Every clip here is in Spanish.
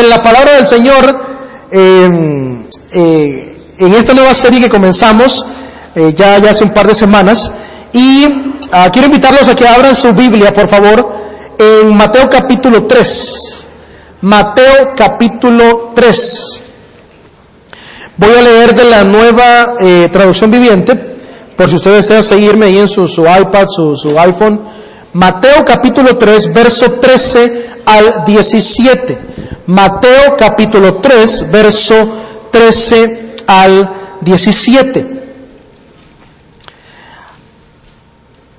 en la palabra del Señor, eh, eh, en esta nueva serie que comenzamos, eh, ya, hace un par de semanas, y ah, quiero invitarlos a que abran su Biblia, por favor, en Mateo capítulo 3. Mateo capítulo 3. Voy a leer de la nueva eh, traducción viviente, por si ustedes desean seguirme ahí en su, su iPad, su, su iPhone. Mateo capítulo 3, verso 13 al 17. Mateo capítulo 3, verso 13 al 17.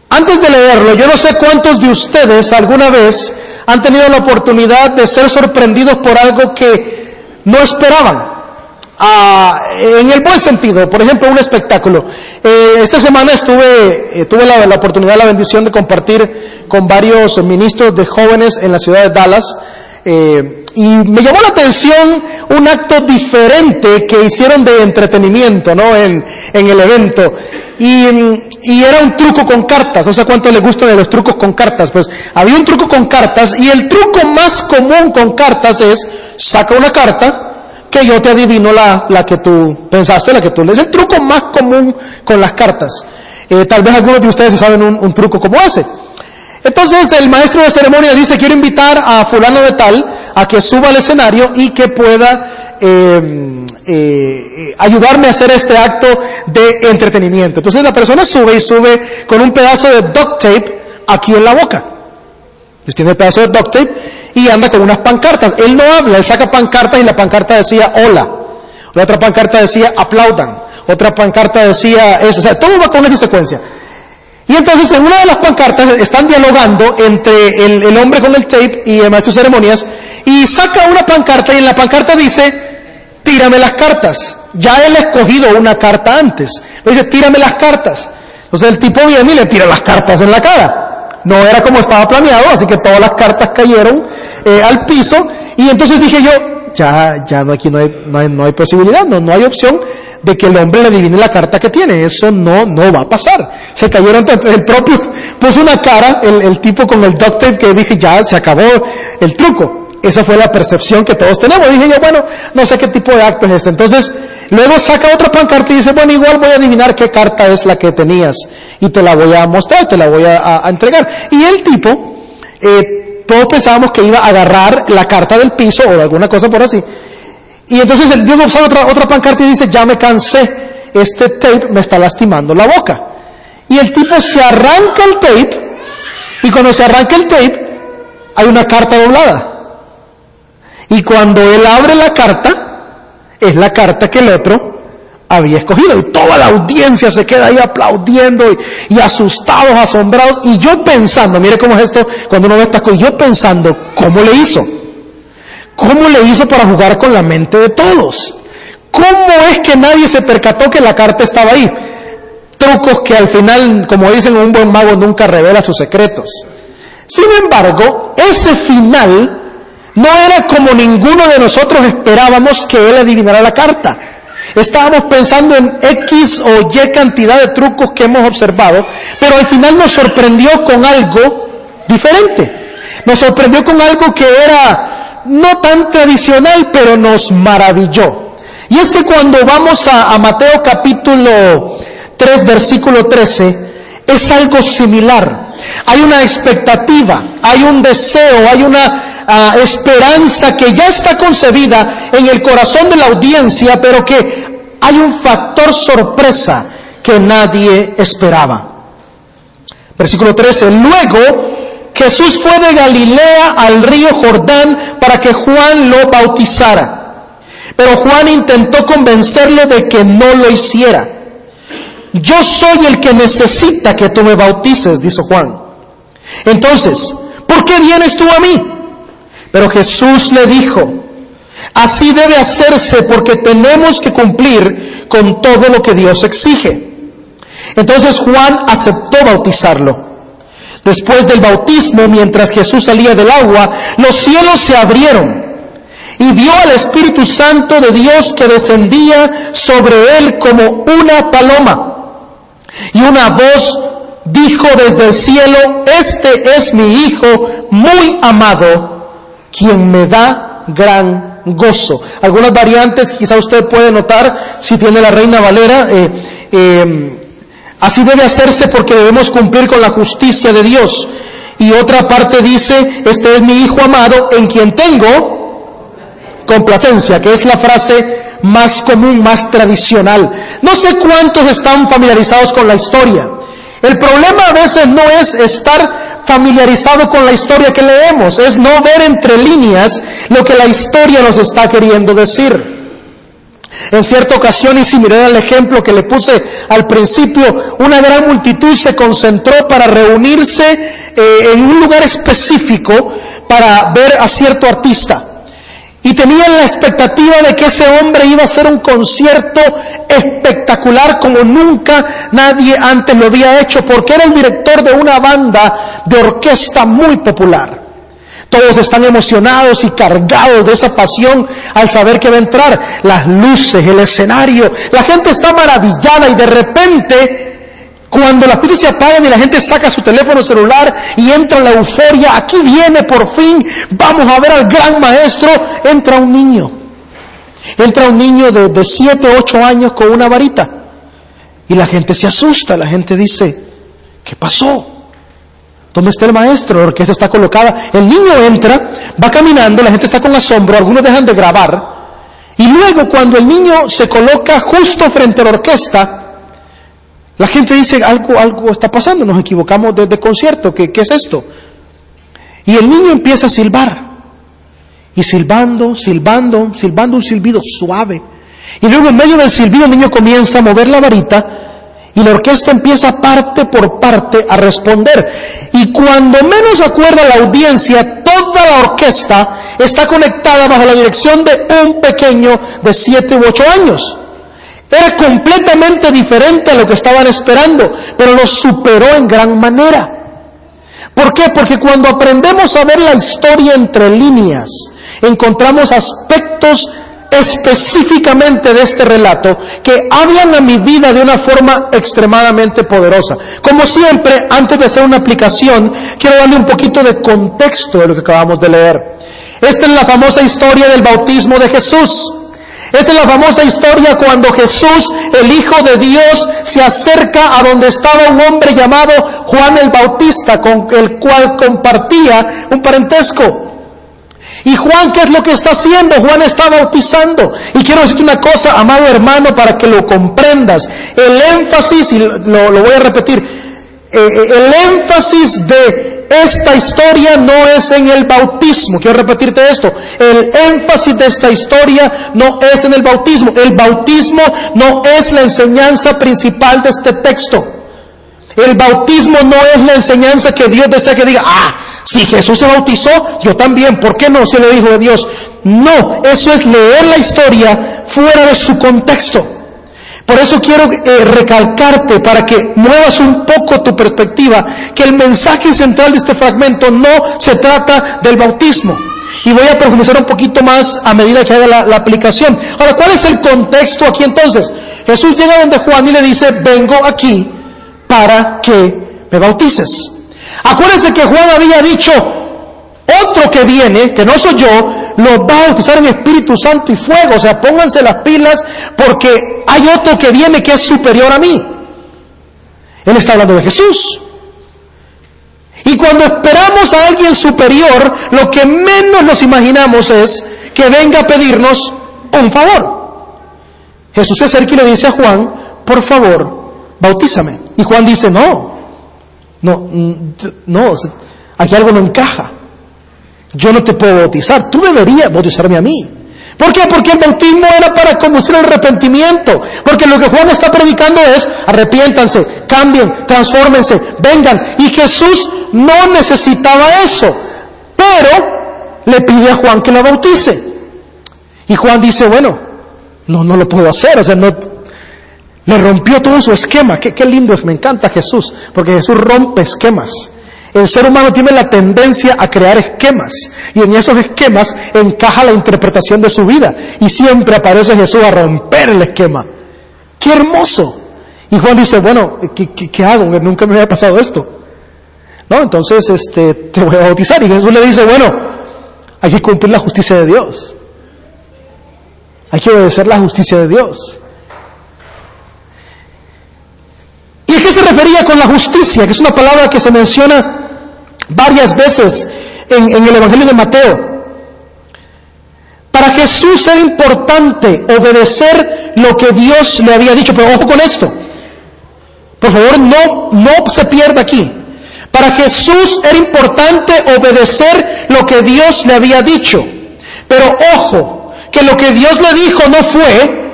Antes de leerlo, yo no sé cuántos de ustedes alguna vez han tenido la oportunidad de ser sorprendidos por algo que no esperaban. Ah, en el buen sentido, por ejemplo, un espectáculo. Eh, esta semana estuve, eh, tuve la, la, oportunidad, la bendición de compartir con varios ministros de jóvenes en la ciudad de Dallas. Eh, y me llamó la atención un acto diferente que hicieron de entretenimiento, ¿no? En, el evento. Y, y, era un truco con cartas. No sé cuánto le gustan los trucos con cartas. Pues había un truco con cartas y el truco más común con cartas es saca una carta que yo te adivino la, que tú pensaste, la que tú lees. Es el truco más común con las cartas. Eh, tal vez algunos de ustedes saben un, un truco como ese. Entonces el maestro de ceremonia dice, quiero invitar a fulano de tal a que suba al escenario y que pueda eh, eh, ayudarme a hacer este acto de entretenimiento. Entonces la persona sube y sube con un pedazo de duct tape aquí en la boca. Entonces tiene el pedazo de duct tape y anda con unas pancartas. Él no habla, él saca pancartas y la pancarta decía hola. La otra pancarta decía aplaudan. Otra pancarta decía eso. O sea, todo va con esa secuencia. Y entonces en una de las pancartas están dialogando entre el, hombre con el tape y el maestro de ceremonias y saca una pancarta y en la pancarta dice, tírame las cartas. Ya él ha escogido una carta antes. Le dice, tírame las cartas. Entonces el tipo viene y le tira las cartas en la cara. No era como estaba planeado, así que todas las cartas cayeron eh, al piso y entonces dije yo, ya, ya no, aquí no hay, no hay, no hay posibilidad, no, no hay opción de que el hombre le adivine la carta que tiene. Eso no, no va a pasar. Se cayeron, el propio puso una cara, el, el tipo con el duct tape que dije, ya se acabó el truco. Esa fue la percepción que todos tenemos. Dije yo, bueno, no sé qué tipo de acto es este. Entonces, luego saca otra pancarta y dice, bueno, igual voy a adivinar qué carta es la que tenías y te la voy a mostrar, te la voy a, a, a entregar. Y el tipo, eh, todos pensábamos que iba a agarrar la carta del piso o alguna cosa por así. Y entonces el Dios observa otra, otra pancarta y dice, ya me cansé, este tape me está lastimando la boca. Y el tipo se arranca el tape y cuando se arranca el tape hay una carta doblada. Y cuando él abre la carta, es la carta que el otro había escogido. Y toda la audiencia se queda ahí aplaudiendo y, asustados, asombrados. Y yo pensando, mire cómo es esto cuando uno ve estas cosas, yo pensando, ¿cómo le hizo? ¿Cómo le hizo para jugar con la mente de todos? ¿Cómo es que nadie se percató que la carta estaba ahí? Trucos que al final, como dicen, un buen mago nunca revela sus secretos. Sin embargo, ese final no era como ninguno de nosotros esperábamos que él adivinara la carta. Estábamos pensando en X o Y cantidad de trucos que hemos observado, pero al final nos sorprendió con algo diferente. Nos sorprendió con algo que era no tan tradicional, pero nos maravilló. Y es que cuando vamos a, Mateo capítulo 3, versículo 13, es algo similar. Hay una expectativa, hay un deseo, hay una uh, esperanza que ya está concebida en el corazón de la audiencia, pero que hay un factor sorpresa que nadie esperaba. Versículo 13. Luego Jesús fue de Galilea al río Jordán para que Juan lo bautizara. Pero Juan intentó convencerlo de que no lo hiciera. Yo soy el que necesita que tú me bautices, dijo Juan. Entonces, ¿por qué vienes tú a mí? Pero Jesús le dijo, así debe hacerse porque tenemos que cumplir con todo lo que Dios exige. Entonces Juan aceptó bautizarlo. Después del bautismo, mientras Jesús salía del agua, los cielos se abrieron y vio al Espíritu Santo de Dios que descendía sobre él como una paloma. Y una voz dijo desde el cielo, este es mi Hijo muy amado, quien me da gran gozo. Algunas variantes, quizá usted puede notar, si tiene la Reina Valera, eh, eh, así debe hacerse porque debemos cumplir con la justicia de Dios. Y otra parte dice, este es mi Hijo amado en quien tengo complacencia, que es la frase más común, más tradicional. No sé cuántos están familiarizados con la historia. El problema a veces no es estar familiarizado con la historia que leemos, es no ver entre líneas lo que la historia nos está queriendo decir. En cierta ocasión, y si mirar el ejemplo que le puse al principio, una gran multitud se concentró para reunirse eh, en un lugar específico para ver a cierto artista. Y tenían la expectativa de que ese hombre iba a hacer un concierto espectacular como nunca nadie antes lo había hecho, porque era el director de una banda de orquesta muy popular. Todos están emocionados y cargados de esa pasión al saber que va a entrar. Las luces, el escenario, la gente está maravillada y de repente cuando las luces se apagan y la gente saca su teléfono celular y entra en la euforia, aquí viene por fin, vamos a ver al gran maestro, entra un niño. Entra un niño de, 7, 8 años con una varita. Y la gente se asusta, la gente dice, ¿qué pasó? ¿Dónde está el maestro? La orquesta está colocada. El niño entra, va caminando, la gente está con asombro, algunos dejan de grabar. Y luego cuando el niño se coloca justo frente a la orquesta, la gente dice, algo, algo está pasando, nos equivocamos de, concierto, ¿qué, ¿qué es esto? Y el niño empieza a silbar. Y silbando, silbando, silbando un silbido suave. Y luego en medio del silbido el niño comienza a mover la varita y la orquesta empieza parte por parte a responder. Y cuando menos acuerda la audiencia, toda la orquesta está conectada bajo la dirección de un pequeño de siete u ocho años. Era completamente diferente a lo que estaban esperando, pero lo superó en gran manera. ¿Por qué? Porque cuando aprendemos a ver la historia entre líneas, encontramos aspectos específicamente de este relato que hablan a mi vida de una forma extremadamente poderosa. Como siempre, antes de hacer una aplicación, quiero darle un poquito de contexto de lo que acabamos de leer. Esta es la famosa historia del bautismo de Jesús. Esta es la famosa historia cuando Jesús, el Hijo de Dios, se acerca a donde estaba un hombre llamado Juan el Bautista, con el cual compartía un parentesco. Y Juan, ¿qué es lo que está haciendo? Juan está bautizando. Y quiero decirte una cosa, amado hermano, para que lo comprendas. El énfasis, y lo, voy a repetir, eh, eh, el énfasis de esta historia no es en el bautismo. Quiero repetirte esto. El énfasis de esta historia no es en el bautismo. El bautismo no es la enseñanza principal de este texto. El bautismo no es la enseñanza que Dios desea que diga, ah, si Jesús se bautizó, yo también, ¿por qué no? Si le dijo de Dios. No, eso es leer la historia fuera de su contexto. Por eso quiero eh, recalcarte para que muevas un poco tu perspectiva, que el mensaje central de este fragmento no se trata del bautismo. Y voy a profundizar un poquito más a medida que haga la, la aplicación. Ahora, ¿cuál es el contexto aquí entonces? Jesús llega donde Juan y le dice, vengo aquí para que me bautices. Acuérdense que Juan había dicho, otro que viene, que no soy yo, los va a bautizar en Espíritu Santo y fuego. O sea, pónganse las pilas porque hay otro que viene que es superior a mí. Él está hablando de Jesús. Y cuando esperamos a alguien superior, lo que menos nos imaginamos es que venga a pedirnos un favor. Jesús se acerca y le dice a Juan, por favor, bautízame. Y Juan dice, no, no, no, aquí algo no encaja. Yo no te puedo bautizar, tú deberías bautizarme a mí. ¿Por qué? Porque el bautismo era para conducir al arrepentimiento. Porque lo que Juan está predicando es arrepiéntanse, cambien, transfórmense, vengan. Y Jesús no necesitaba eso. Pero le pide a Juan que lo bautice. Y Juan dice, bueno, no, no lo puedo hacer. O sea, no, le rompió todo su esquema. Qué, lindo es, me encanta Jesús. Porque Jesús rompe esquemas. El ser humano tiene la tendencia a crear esquemas y en esos esquemas encaja la interpretación de su vida y siempre aparece Jesús a romper el esquema. ¡Qué hermoso! Y Juan dice, bueno, ¿qué, hago? Nunca me había pasado esto. No, entonces este, te voy a bautizar. Y Jesús le dice, bueno, hay que cumplir la justicia de Dios. Hay que obedecer la justicia de Dios. ¿Y a qué se refería con la justicia? Que es una palabra que se menciona varias veces en, en el Evangelio de Mateo. Para Jesús era importante obedecer lo que Dios le había dicho, pero ojo con esto. Por favor, no, no se pierda aquí. Para Jesús era importante obedecer lo que Dios le había dicho. Pero ojo, que lo que Dios le dijo no fue,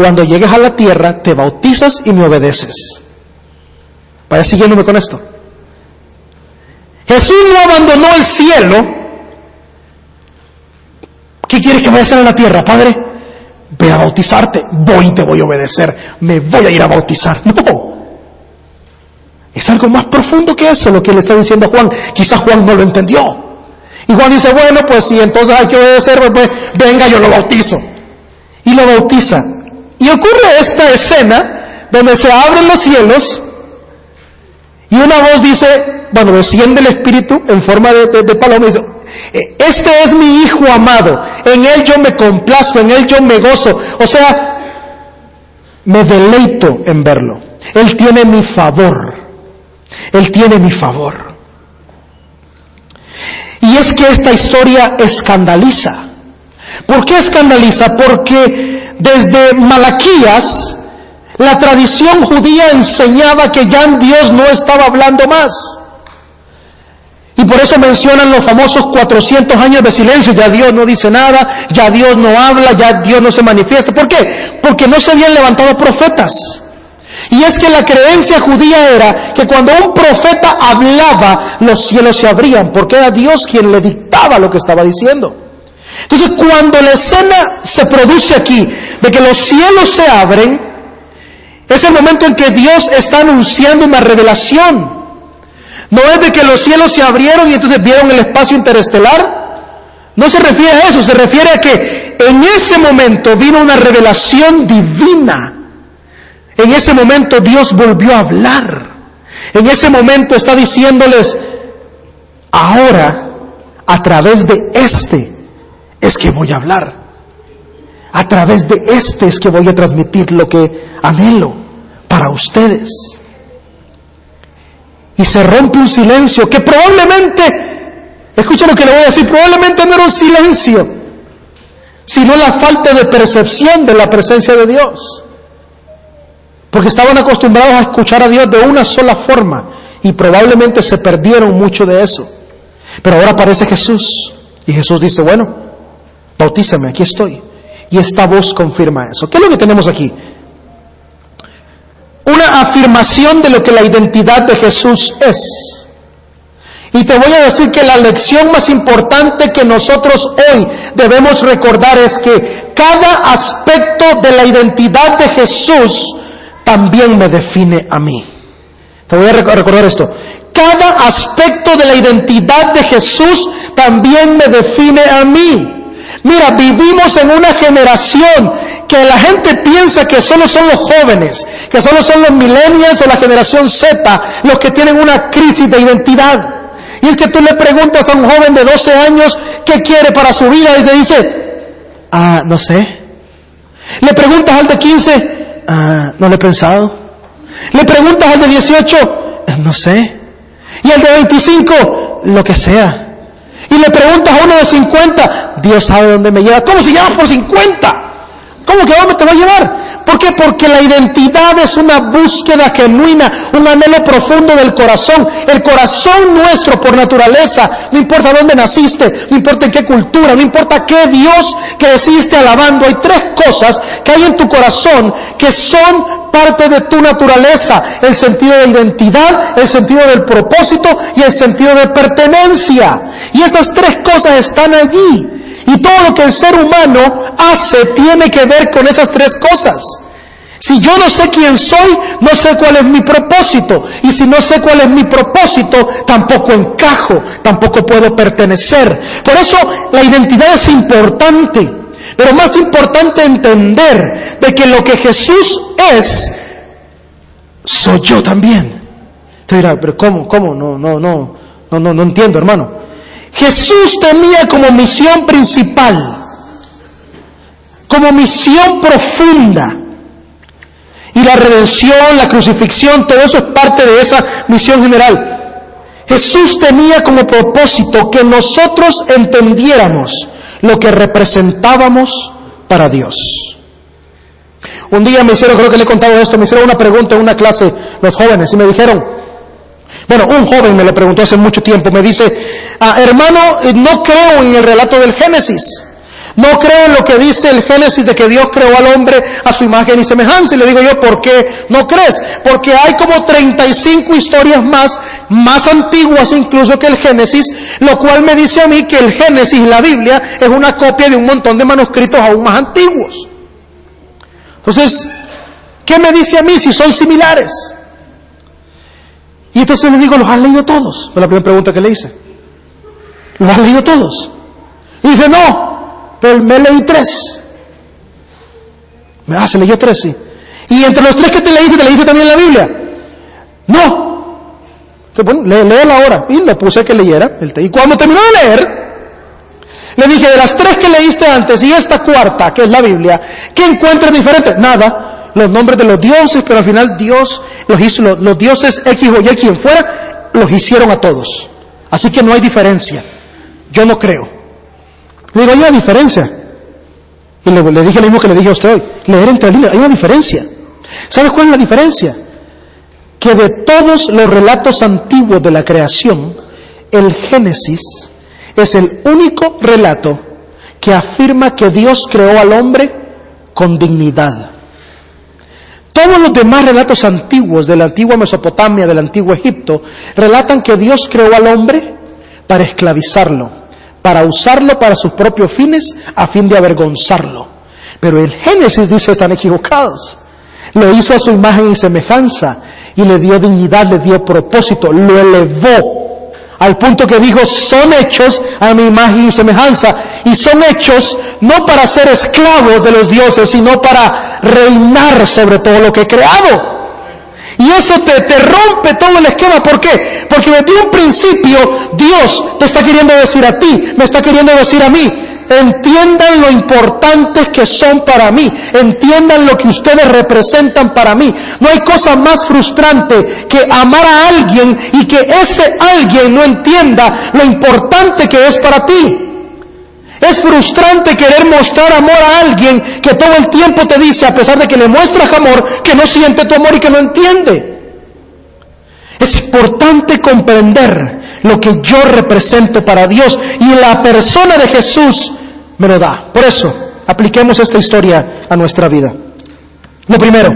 cuando llegues a la tierra, te bautizas y me obedeces. Vaya siguiéndome con esto. Jesús no abandonó el cielo ¿Qué quieres que vaya a hacer en la tierra, Padre? Ve a bautizarte. Voy y te voy a obedecer. Me voy a ir a bautizar. No. Es algo más profundo que eso lo que le está diciendo Juan. Quizás Juan no lo entendió. Y Juan dice, bueno, pues si entonces hay que obedecer, pues venga, yo lo bautizo. Y lo bautiza. Y ocurre esta escena donde se abren los cielos y una voz dice, bueno, desciende el Espíritu en forma de, de paloma y dice, este es mi Hijo amado, en Él yo me complazco, en Él yo me gozo. O sea, me deleito en verlo. Él tiene mi favor. Él tiene mi favor. Y es que esta historia escandaliza. ¿Por qué escandaliza? Porque desde Malaquías la tradición judía enseñaba que ya Dios no estaba hablando más. Y por eso mencionan los famosos 400 años de silencio. Ya Dios no dice nada, ya Dios no habla, ya Dios no se manifiesta. ¿Por qué? Porque no se habían levantado profetas. Y es que la creencia judía era que cuando un profeta hablaba, los cielos se abrían, porque era Dios quien le dictaba lo que estaba diciendo. Entonces, cuando la escena se produce aquí, de que los cielos se abren, es el momento en que Dios está anunciando una revelación. No es de que los cielos se abrieron y entonces vieron el espacio interestelar. No se refiere a eso, se refiere a que en ese momento vino una revelación divina. En ese momento Dios volvió a hablar. En ese momento está diciéndoles, ahora a través de este es que voy a hablar. A través de este es que voy a transmitir lo que anhelo para ustedes y se rompe un silencio que probablemente, escucha lo que le voy a decir, probablemente no era un silencio, sino la falta de percepción de la presencia de Dios. Porque estaban acostumbrados a escuchar a Dios de una sola forma y probablemente se perdieron mucho de eso. Pero ahora aparece Jesús y Jesús dice, bueno, bautízame, aquí estoy. Y esta voz confirma eso. ¿Qué es lo que tenemos aquí? una afirmación de lo que la identidad de Jesús es. Y te voy a decir que la lección más importante que nosotros hoy debemos recordar es que cada aspecto de la identidad de Jesús también me define a mí. Te voy a recordar esto. Cada aspecto de la identidad de Jesús también me define a mí. Mira, vivimos en una generación que la gente piensa que solo son los jóvenes, que solo son los millennials o la generación Z los que tienen una crisis de identidad. Y es que tú le preguntas a un joven de 12 años qué quiere para su vida y te dice, ah, no sé. Le preguntas al de 15, ah, no lo he pensado. Le preguntas al de 18, no sé. Y al de 25, lo que sea. Y le preguntas a uno de 50, Dios sabe dónde me lleva. ¿Cómo se llama por 50? ¿Cómo que dónde te va a llevar? ¿Por qué? Porque la identidad es una búsqueda genuina, un anhelo profundo del corazón. El corazón nuestro por naturaleza, no importa dónde naciste, no importa en qué cultura, no importa qué Dios creciste alabando, hay tres cosas que hay en tu corazón que son parte de tu naturaleza. El sentido de identidad, el sentido del propósito y el sentido de pertenencia. Y esas tres cosas están allí. Y todo lo que el ser humano hace tiene que ver con esas tres cosas. Si yo no sé quién soy, no sé cuál es mi propósito. Y si no sé cuál es mi propósito, tampoco encajo, tampoco puedo pertenecer. Por eso la identidad es importante. Pero más importante entender de que lo que Jesús es, soy yo también. Te dirá, pero ¿cómo? ¿Cómo? No, no, no, no, no, no entiendo, hermano. Jesús tenía como misión principal como misión profunda. Y la redención, la crucifixión, todo eso es parte de esa misión general. Jesús tenía como propósito que nosotros entendiéramos lo que representábamos para Dios. Un día me hicieron, creo que le he contado esto, me hicieron una pregunta en una clase los jóvenes y me dijeron, bueno, un joven me lo preguntó hace mucho tiempo, me dice, ah, hermano, no creo en el relato del Génesis. No creo en lo que dice el Génesis de que Dios creó al hombre a su imagen y semejanza. Y le digo yo, ¿por qué no crees? Porque hay como 35 historias más, más antiguas incluso que el Génesis, lo cual me dice a mí que el Génesis, la Biblia, es una copia de un montón de manuscritos aún más antiguos. Entonces, ¿qué me dice a mí si son similares? Y entonces le digo, ¿los has leído todos? Fue la primera pregunta que le hice. ¿Los has leído todos? Y dice, no, pero me leí tres. Ah, se tres, sí. Y entre los tres que te leíste, ¿te leíste también la Biblia? No. Entonces, bueno, lee, la ahora. Y le puse que leyera. Y cuando terminó de leer, le dije, de las tres que leíste antes y esta cuarta, que es la Biblia, ¿qué encuentras diferente? Nada. Los nombres de los dioses, pero al final Dios los hizo, los, dioses X o Y, quien fuera, los hicieron a todos. Así que no hay diferencia. Yo no creo. Le digo, hay una diferencia. Y le, dije lo mismo que le dije a usted hoy. Leer entre líneas, hay una diferencia. ¿Sabe cuál es la diferencia? Que de todos los relatos antiguos de la creación, el Génesis es el único relato que afirma que Dios creó al hombre con dignidad. Todos los demás relatos antiguos de la antigua Mesopotamia, del antiguo Egipto, relatan que Dios creó al hombre para esclavizarlo, para usarlo para sus propios fines a fin de avergonzarlo. Pero el Génesis dice están equivocados. Lo hizo a su imagen y semejanza y le dio dignidad, le dio propósito, lo elevó al punto que dijo, son hechos a mi imagen y semejanza. Y son hechos no para ser esclavos de los dioses, sino para reinar sobre todo lo que he creado. Y eso te, te, rompe todo el esquema. ¿Por qué? Porque desde un principio Dios te está queriendo decir a ti, me está queriendo decir a mí, entiendan lo importantes que son para mí, entiendan lo que ustedes representan para mí. No hay cosa más frustrante que amar a alguien y que ese alguien no entienda lo importante que es para ti. Es frustrante querer mostrar amor a alguien que todo el tiempo te dice, a pesar de que le muestras amor, que no siente tu amor y que no entiende. Es importante comprender lo que yo represento para Dios y la persona de Jesús me lo da. Por eso, apliquemos esta historia a nuestra vida. Lo primero,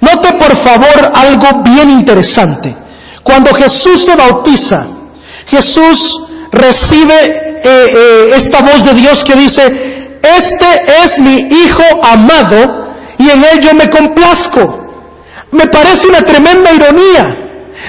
note por favor algo bien interesante. Cuando Jesús se bautiza, Jesús recibe eh, eh, esta voz de Dios que dice, este es mi Hijo amado y en él yo me complazco. Me parece una tremenda ironía.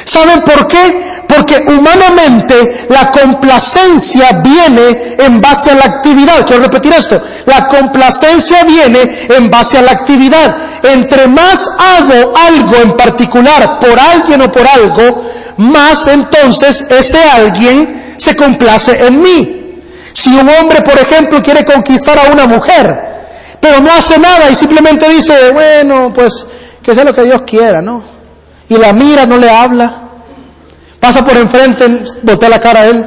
¿Saben por qué? Porque humanamente la complacencia viene en base a la actividad. Quiero repetir esto. La complacencia viene en base a la actividad. Entre más hago algo en particular por alguien o por algo, más entonces ese alguien se complace en mí. Si un hombre, por ejemplo, quiere conquistar a una mujer, pero no hace nada y simplemente dice, bueno, pues que sea lo que Dios quiera, ¿no? Y la mira, no le habla, pasa por enfrente, voltea la cara a él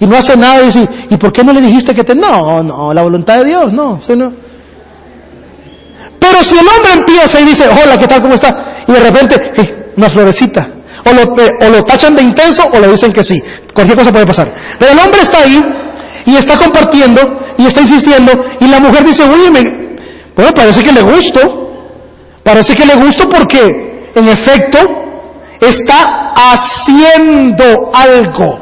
y no hace nada y dice, ¿y por qué no le dijiste que te... No, no, la voluntad de Dios, no, no. Pero si el hombre empieza y dice, hola, ¿qué tal? ¿Cómo está? Y de repente, eh, una florecita. Eh, o lo tachan de intenso o le dicen que sí. Cualquier cosa puede pasar. Pero el hombre está ahí y está compartiendo y está insistiendo y la mujer dice, oye, me, bueno, parece que le gusto, parece que le gusto porque en efecto está haciendo algo.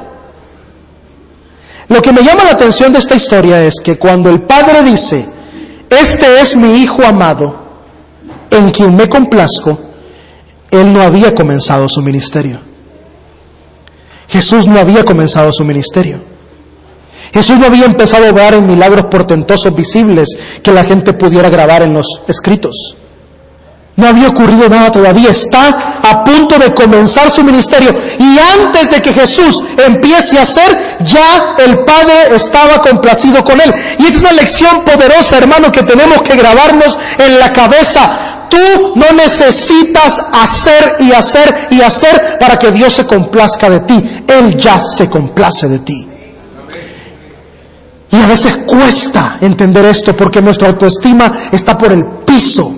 Lo que me llama la atención de esta historia es que cuando el padre dice, este es mi hijo amado, en quien me complazco, él no había comenzado su ministerio. Jesús no había comenzado su ministerio. Jesús no había empezado a obrar en milagros portentosos visibles que la gente pudiera grabar en los escritos. No había ocurrido nada todavía. Está a punto de comenzar su ministerio. Y antes de que Jesús empiece a hacer, ya el Padre estaba complacido con él. Y es una lección poderosa, hermano, que tenemos que grabarnos en la cabeza. Tú no necesitas hacer y hacer y hacer para que Dios se complazca de ti. Él ya se complace de ti. Y a veces cuesta entender esto porque nuestra autoestima está por el piso.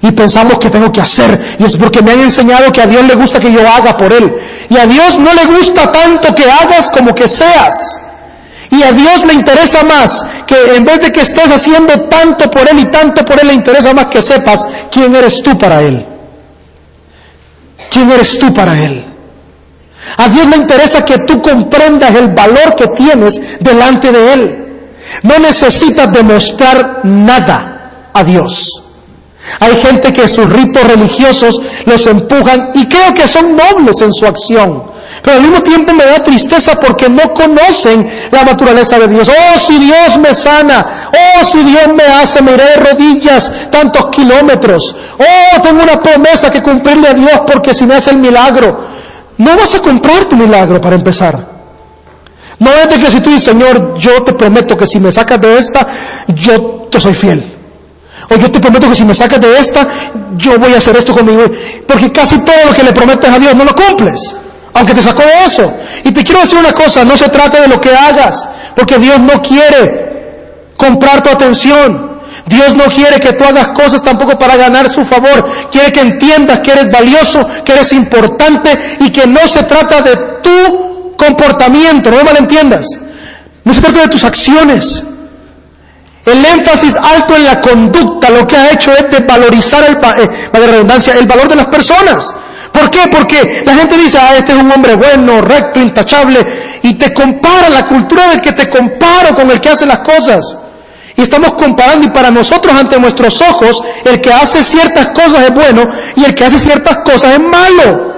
Y pensamos que tengo que hacer. Y es porque me han enseñado que a Dios le gusta que yo haga por Él. Y a Dios no le gusta tanto que hagas como que seas. Y a Dios le interesa más que en vez de que estés haciendo tanto por Él y tanto por Él, le interesa más que sepas quién eres tú para Él. ¿Quién eres tú para Él? A Dios le interesa que tú comprendas el valor que tienes delante de Él. No necesitas demostrar nada a Dios. Hay gente que sus ritos religiosos los empujan y creo que son nobles en su acción. Pero al mismo tiempo me da tristeza porque no conocen la naturaleza de Dios. Oh, si Dios me sana. Oh, si Dios me hace, me iré de rodillas tantos kilómetros. Oh, tengo una promesa que cumplirle a Dios porque si me hace el milagro. No vas a comprar tu milagro para empezar. No es de que si tú dices, Señor, yo te prometo que si me sacas de esta, yo te soy fiel. O yo te prometo que si me sacas de esta, yo voy a hacer esto conmigo. Porque casi todo lo que le prometes a Dios no lo cumples. Aunque te sacó de eso. Y te quiero decir una cosa, no se trata de lo que hagas. Porque Dios no quiere comprar tu atención. Dios no quiere que tú hagas cosas tampoco para ganar su favor. Quiere que entiendas que eres valioso, que eres importante y que no se trata de tu comportamiento. No me malentiendas. No se trata de tus acciones. El énfasis alto en la conducta lo que ha hecho es desvalorizar el, eh, redundancia, el valor de las personas. ¿Por qué? Porque la gente dice, ah, este es un hombre bueno, recto, intachable, y te compara, la cultura del que te comparo con el que hace las cosas. Y estamos comparando, y para nosotros, ante nuestros ojos, el que hace ciertas cosas es bueno, y el que hace ciertas cosas es malo.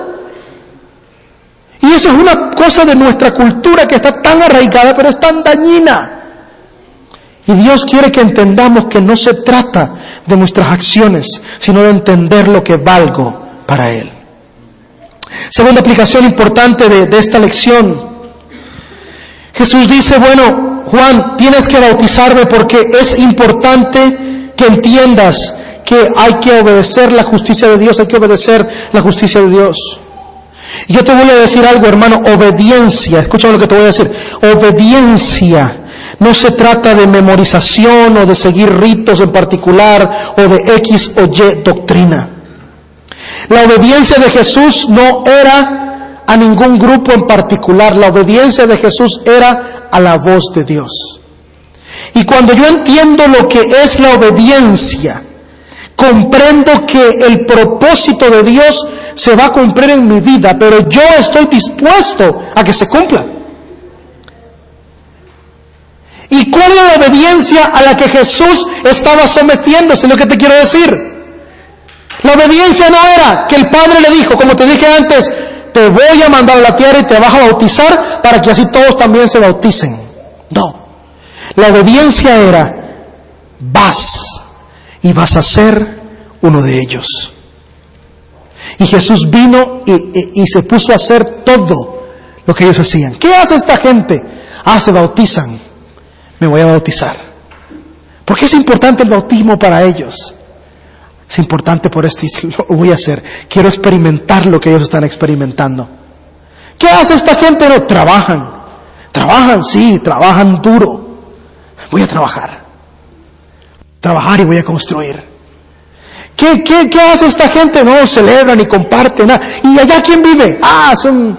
Y eso es una cosa de nuestra cultura que está tan arraigada, pero es tan dañina. Y Dios quiere que entendamos que no se trata de nuestras acciones, sino de entender lo que valgo para Él. Segunda aplicación importante de, esta lección. Jesús dice, bueno, Juan, tienes que bautizarme porque es importante que entiendas que hay que obedecer la justicia de Dios, hay que obedecer la justicia de Dios. Yo te voy a decir algo, hermano, obediencia, escúchame lo que te voy a decir, obediencia no se trata de memorización o de seguir ritos en particular o de X o Y doctrina. La obediencia de Jesús no era a ningún grupo en particular, la obediencia de Jesús era a la voz de Dios. Y cuando yo entiendo lo que es la obediencia, comprendo que el propósito de Dios se va a cumplir en mi vida, pero yo estoy dispuesto a que se cumpla. ¿Y cuál es la obediencia a la que Jesús estaba sometiéndose? Lo que te quiero decir. La obediencia no era que el Padre le dijo, como te dije antes, te voy a mandar a la tierra y te vas a bautizar para que así todos también se bauticen. No. La obediencia era, vas y vas a ser uno de ellos. Y Jesús vino y, se puso a hacer todo lo que ellos hacían. ¿Qué hace esta gente? Ah, se bautizan me voy a bautizar. ¿Por qué es importante el bautismo para ellos? Es importante por esto y lo voy a hacer. Quiero experimentar lo que ellos están experimentando. ¿Qué hace esta gente? No, trabajan. Trabajan, sí, trabajan duro. Voy a trabajar. Trabajar y voy a construir. ¿Qué, hace esta gente? No celebran ni comparten nada. ¿Y allá quién vive? Ah, es un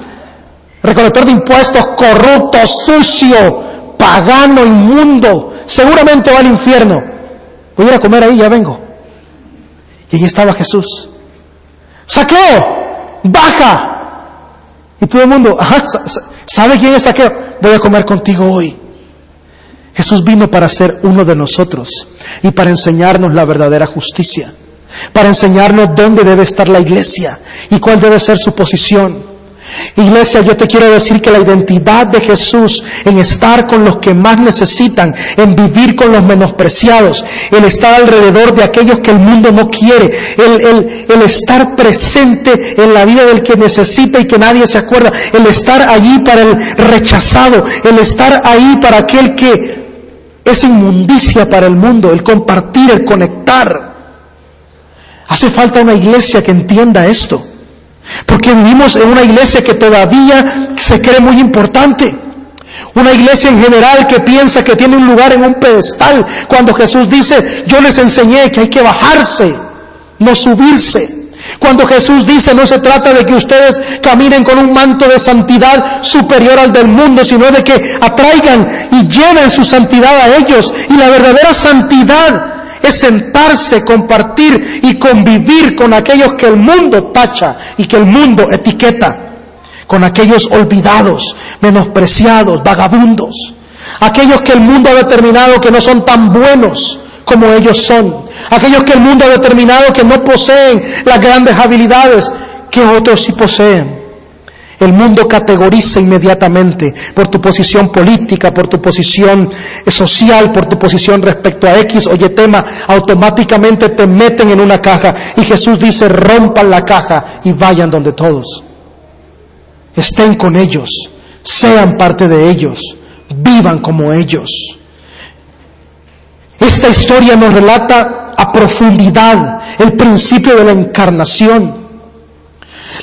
recolector de impuestos corrupto, sucio, pagano, inmundo, seguramente va al infierno. Voy a ir a comer ahí, ya vengo. Y allí estaba Jesús. Saqueo, baja. Y todo el mundo, ¿sabe quién es Saqueo? Voy a comer contigo hoy. Jesús vino para ser uno de nosotros y para enseñarnos la verdadera justicia, para enseñarnos dónde debe estar la iglesia y cuál debe ser su posición. Iglesia, yo te quiero decir que la identidad de Jesús en estar con los que más necesitan, en vivir con los menospreciados, el estar alrededor de aquellos que el mundo no quiere, el, el, estar presente en la vida del que necesita y que nadie se acuerda, el estar allí para el rechazado, el estar ahí para aquel que es inmundicia para el mundo, el compartir, el conectar. Hace falta una iglesia que entienda esto. Porque vivimos en una iglesia que todavía se cree muy importante. Una iglesia en general que piensa que tiene un lugar en un pedestal. Cuando Jesús dice, yo les enseñé que hay que bajarse, no subirse. Cuando Jesús dice, no se trata de que ustedes caminen con un manto de santidad superior al del mundo, sino de que atraigan y lleven su santidad a ellos. Y la verdadera santidad es sentarse, compartir y convivir con aquellos que el mundo tacha y que el mundo etiqueta, con aquellos olvidados, menospreciados, vagabundos, aquellos que el mundo ha determinado que no son tan buenos como ellos son, aquellos que el mundo ha determinado que no poseen las grandes habilidades que otros sí poseen. El mundo categoriza inmediatamente por tu posición política, por tu posición social, por tu posición respecto a X o Y tema, automáticamente te meten en una caja y Jesús dice rompan la caja y vayan donde todos. Estén con ellos, sean parte de ellos, vivan como ellos. Esta historia nos relata a profundidad el principio de la encarnación.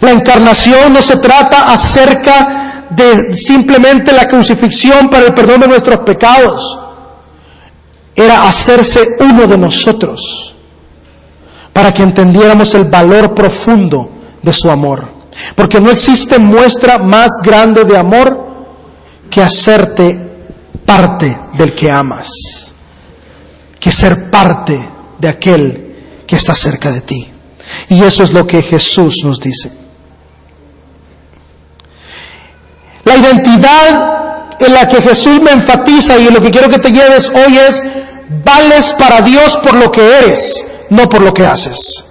La encarnación no se trata acerca de simplemente la crucifixión para el perdón de nuestros pecados. Era hacerse uno de nosotros para que entendiéramos el valor profundo de su amor. Porque no existe muestra más grande de amor que hacerte parte del que amas, que ser parte de aquel que está cerca de ti. Y eso es lo que Jesús nos dice. La identidad en la que Jesús me enfatiza y en lo que quiero que te lleves hoy es, vales para Dios por lo que eres, no por lo que haces.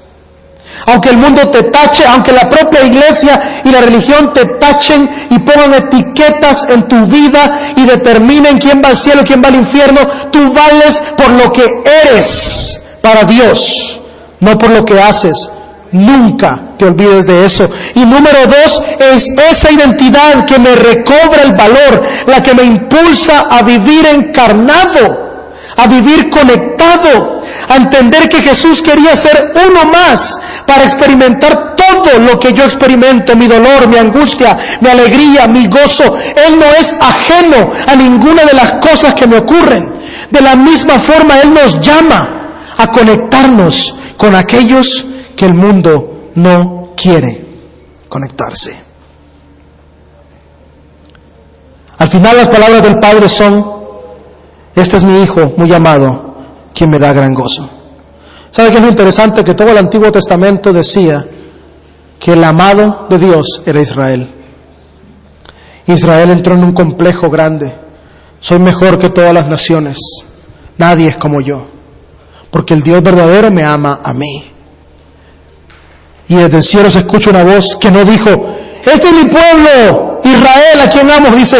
Aunque el mundo te tache, aunque la propia iglesia y la religión te tachen y pongan etiquetas en tu vida y determinen quién va al cielo, quién va al infierno, tú vales por lo que eres para Dios, no por lo que haces. Nunca te olvides de eso. Y número dos es esa identidad que me recobra el valor, la que me impulsa a vivir encarnado, a vivir conectado, a entender que Jesús quería ser uno más para experimentar todo lo que yo experimento, mi dolor, mi angustia, mi alegría, mi gozo. Él no es ajeno a ninguna de las cosas que me ocurren. De la misma forma, Él nos llama a conectarnos con aquellos que el mundo no quiere conectarse. Al final las palabras del Padre son, este es mi Hijo muy amado, quien me da gran gozo. ¿Sabe qué es lo interesante? Que todo el Antiguo Testamento decía que el amado de Dios era Israel. Israel entró en un complejo grande. Soy mejor que todas las naciones. Nadie es como yo. Porque el Dios verdadero me ama a mí. Y desde el cielo se escucha una voz que no dijo, este es mi pueblo, Israel, a quien amo. Dice,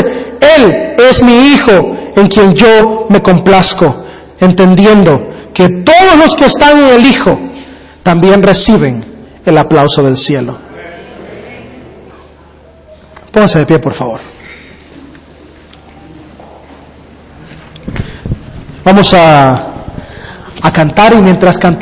Él es mi hijo en quien yo me complazco, entendiendo que todos los que están en el Hijo también reciben el aplauso del cielo. Pónganse de pie, por favor. Vamos a, a cantar y mientras cantamos...